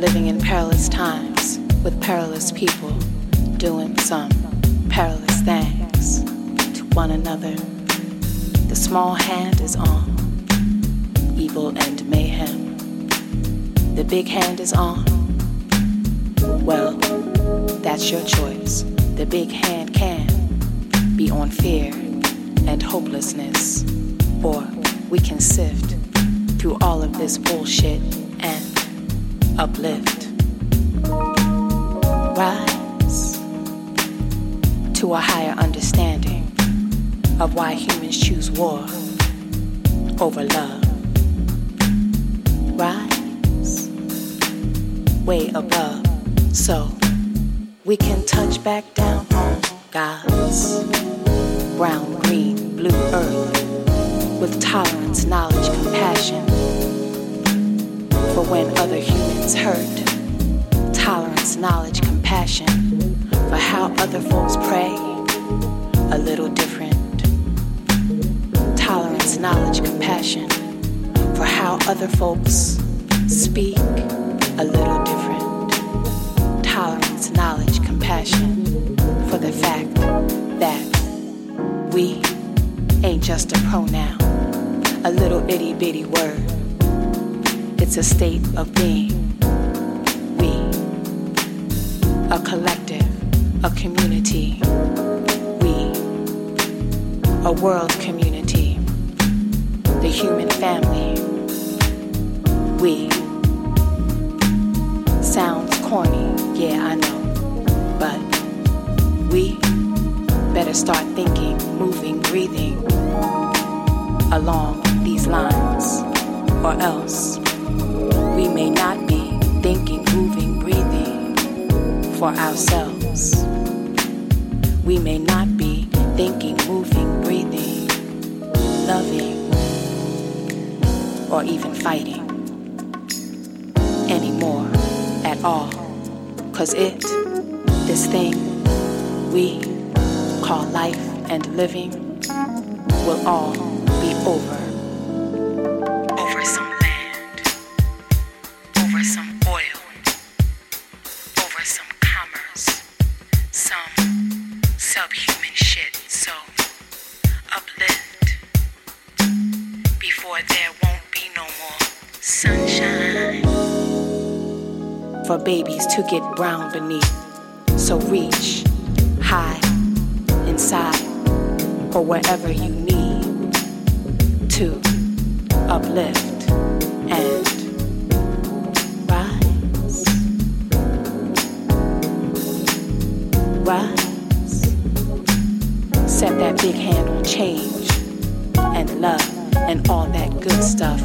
living in perilous times with perilous people doing some perilous things to one another. The small hand is on evil and mayhem. The big hand is on. Well, that's your choice. The big hand can be on fear and hopelessness, or we can sift through all of this bullshit uplift. Rise to a higher understanding of why humans choose war over love. Rise way above so we can touch back down on God's brown, green, blue earth with tolerance, knowledge, compassion for when other humans hurt. Tolerance, knowledge, compassion for how other folks pray. A little different. Tolerance, knowledge, compassion for how other folks speak. A little different. Tolerance, knowledge, compassion for the fact that we ain't just a pronoun, a little itty bitty word it's a state of being. We, a collective, a community. We, a world community. The human family. We. Sounds corny, yeah, I know. But we better start thinking, moving, breathing along these lines, or else for ourselves. We may not be thinking, moving, breathing, loving, or even fighting anymore at all. Cause it, this thing we call life and living, will all be over. Babies to get brown beneath. So reach high inside or wherever you need to uplift and rise. Rise. Set that big hand on change and love and all that good stuff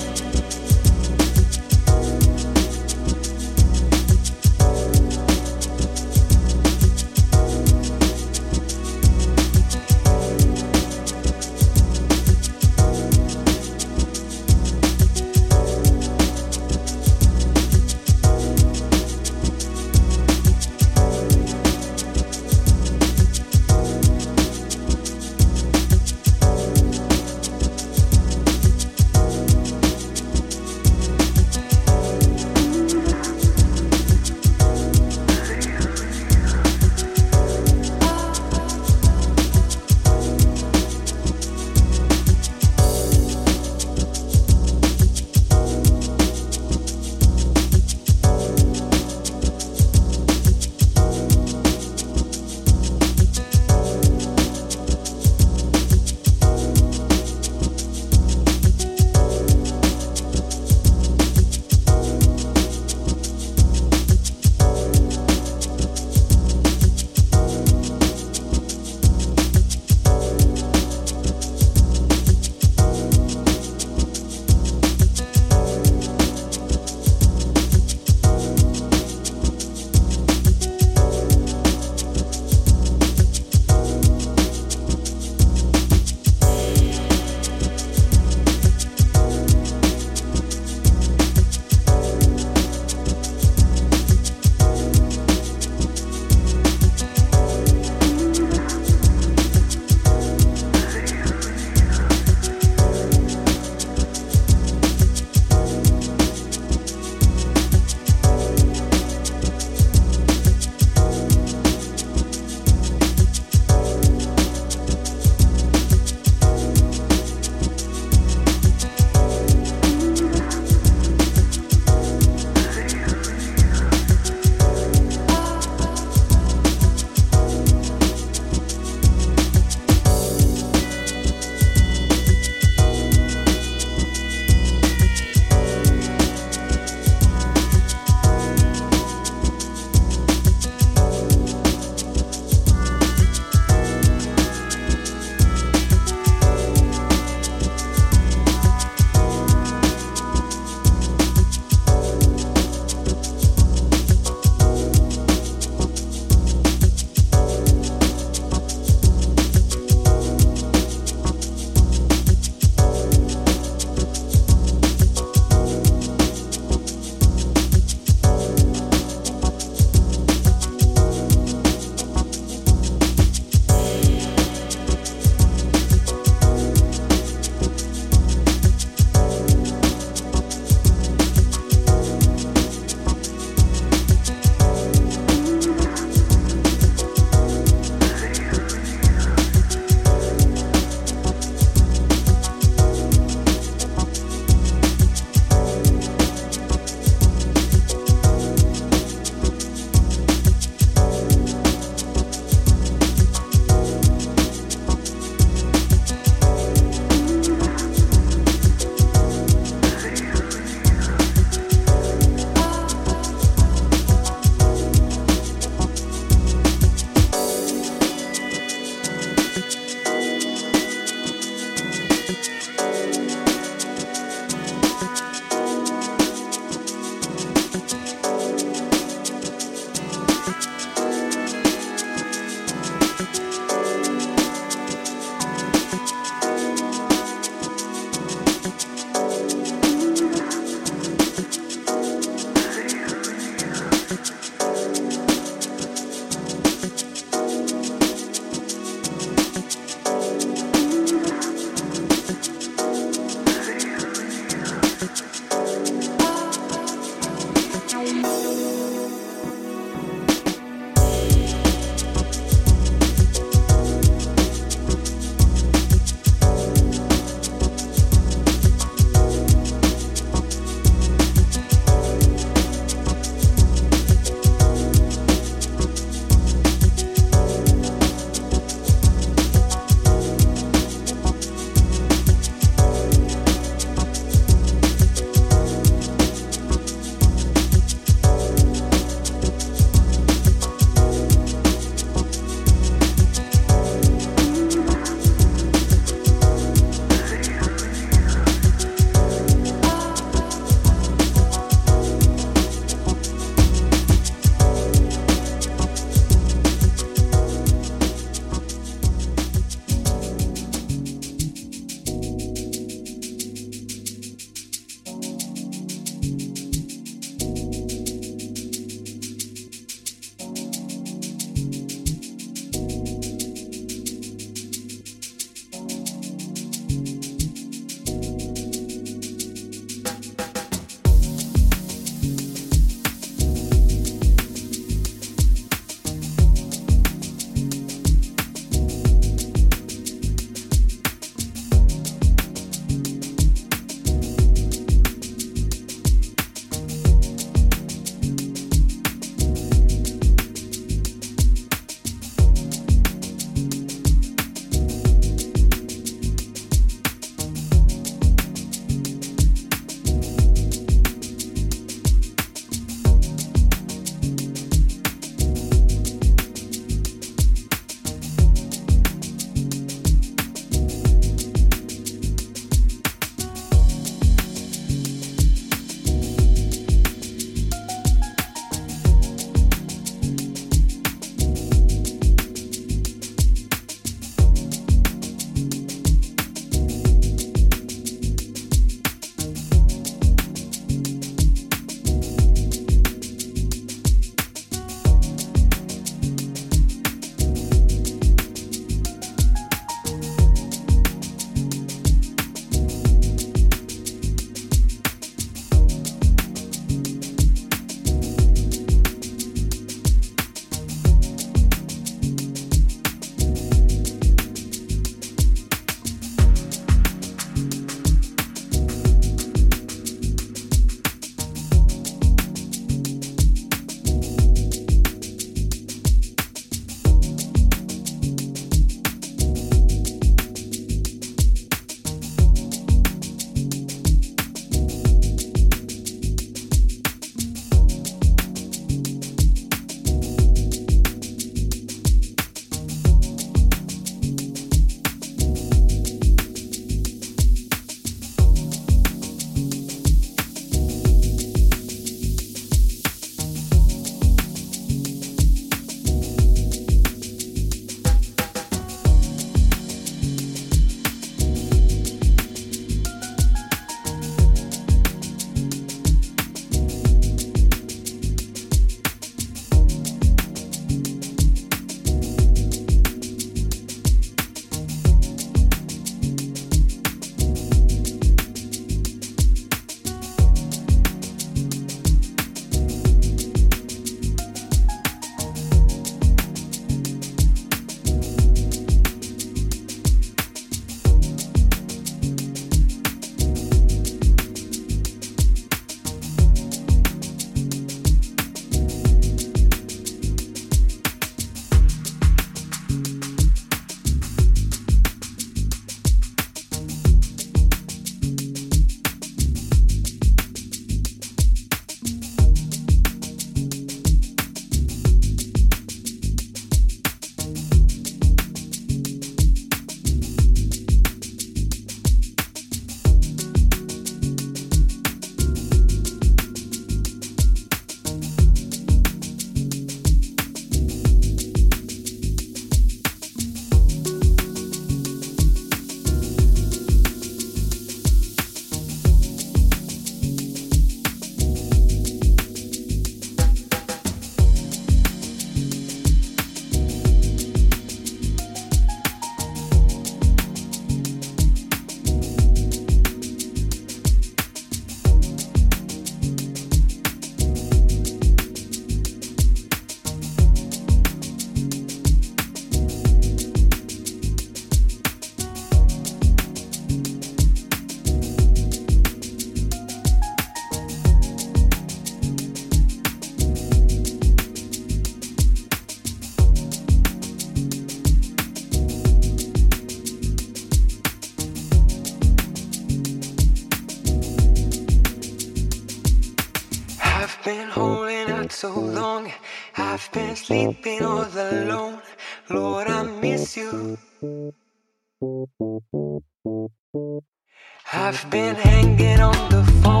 I've been hanging on the phone.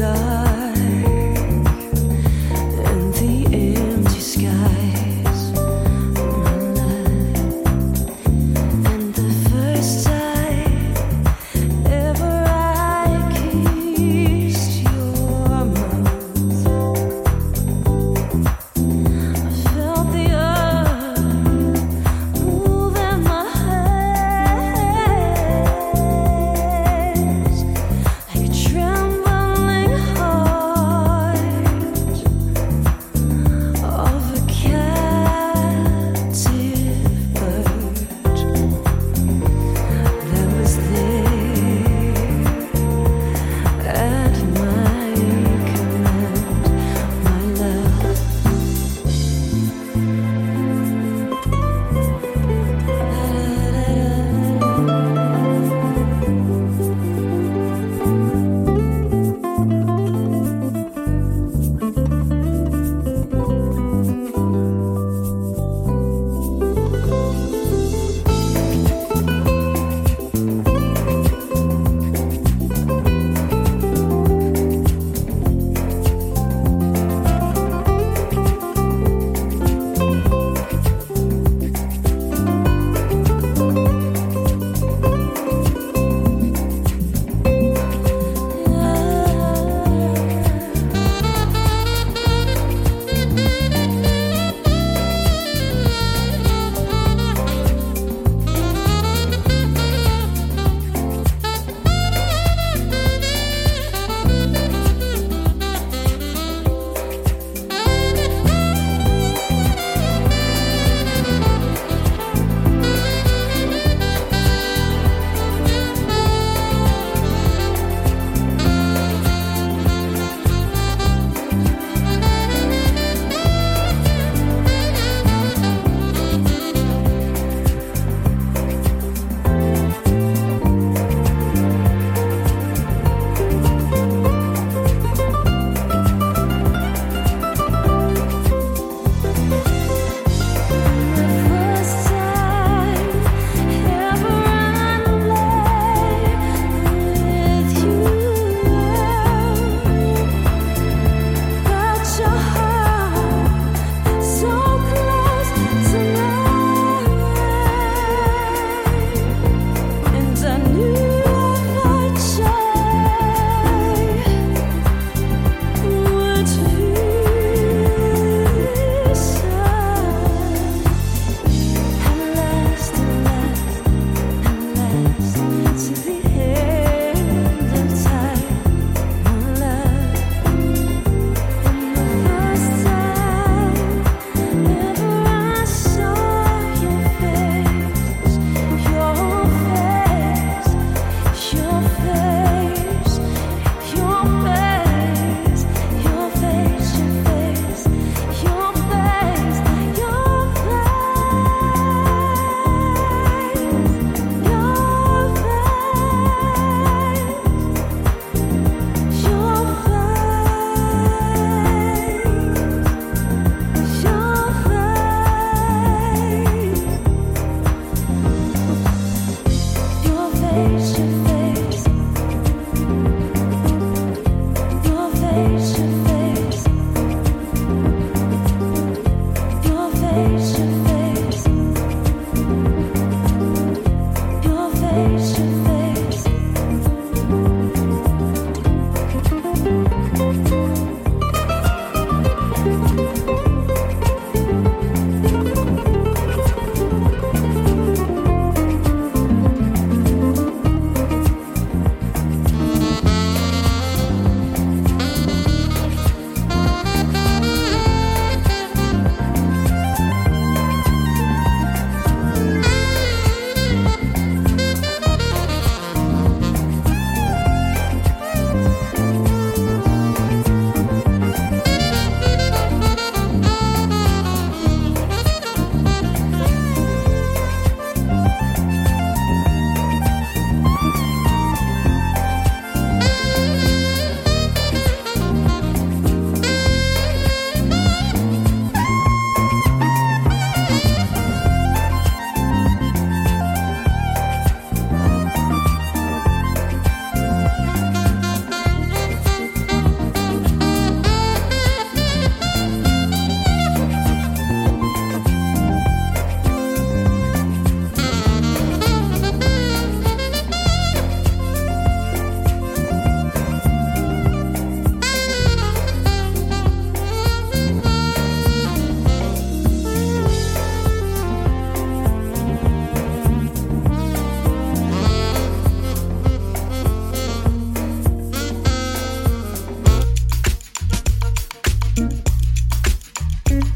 desire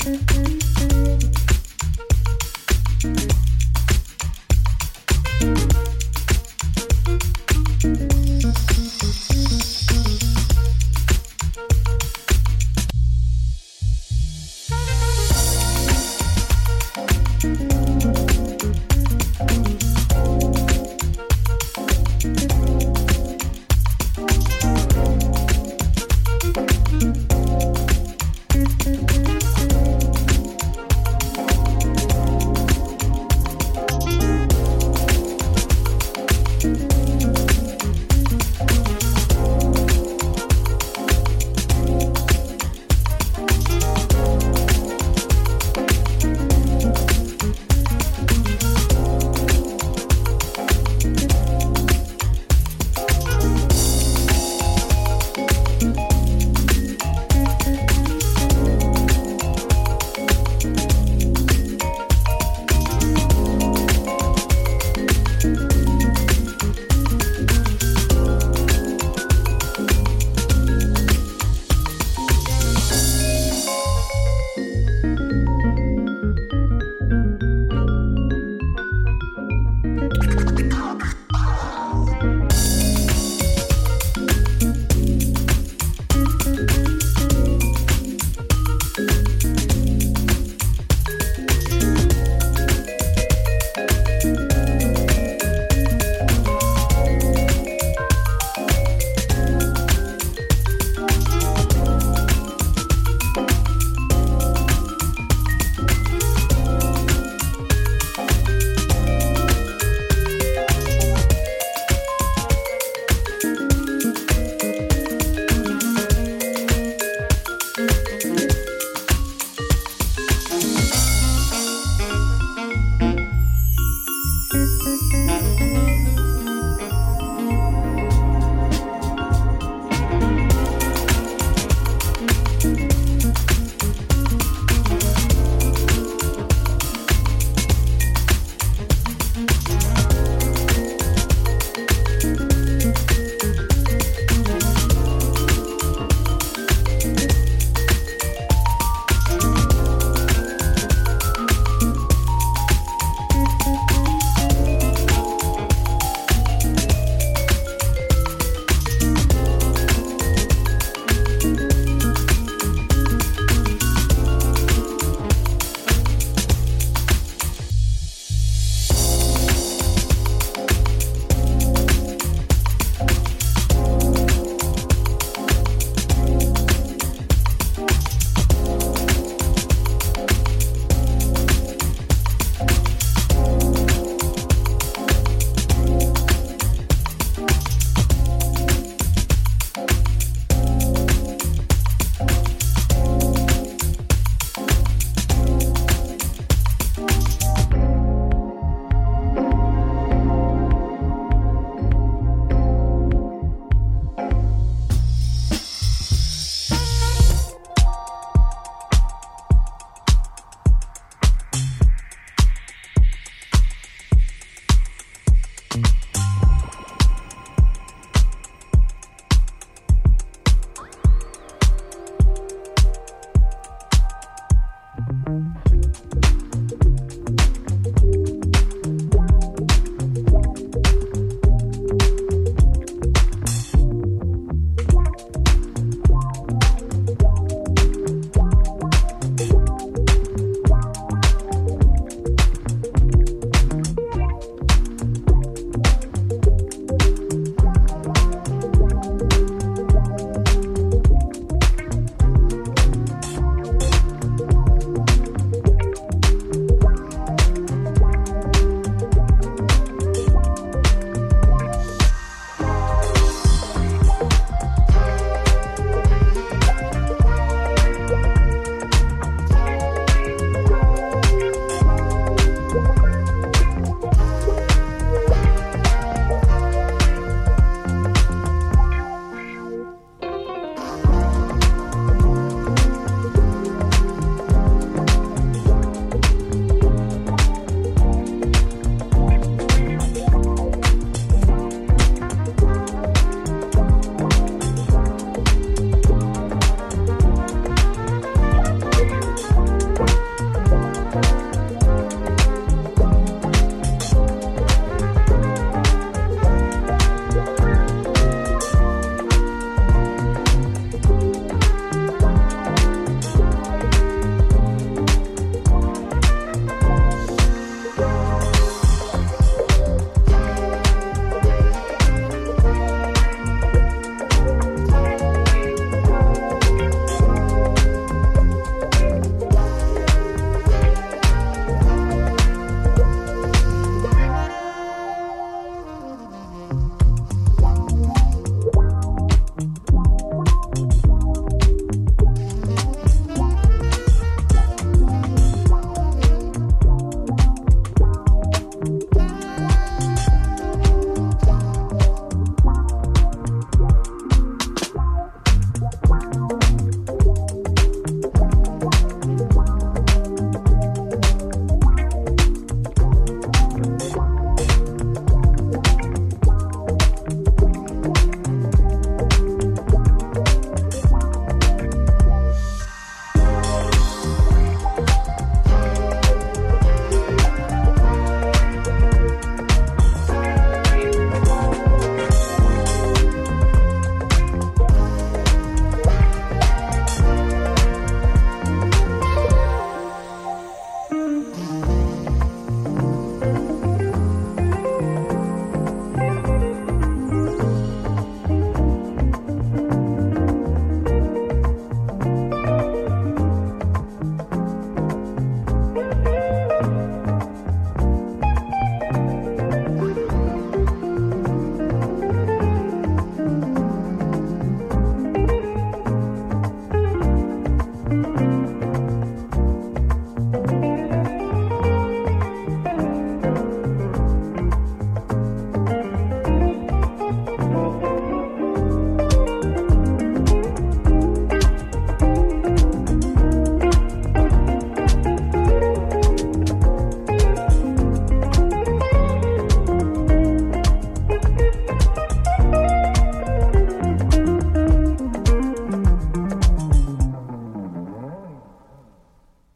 Música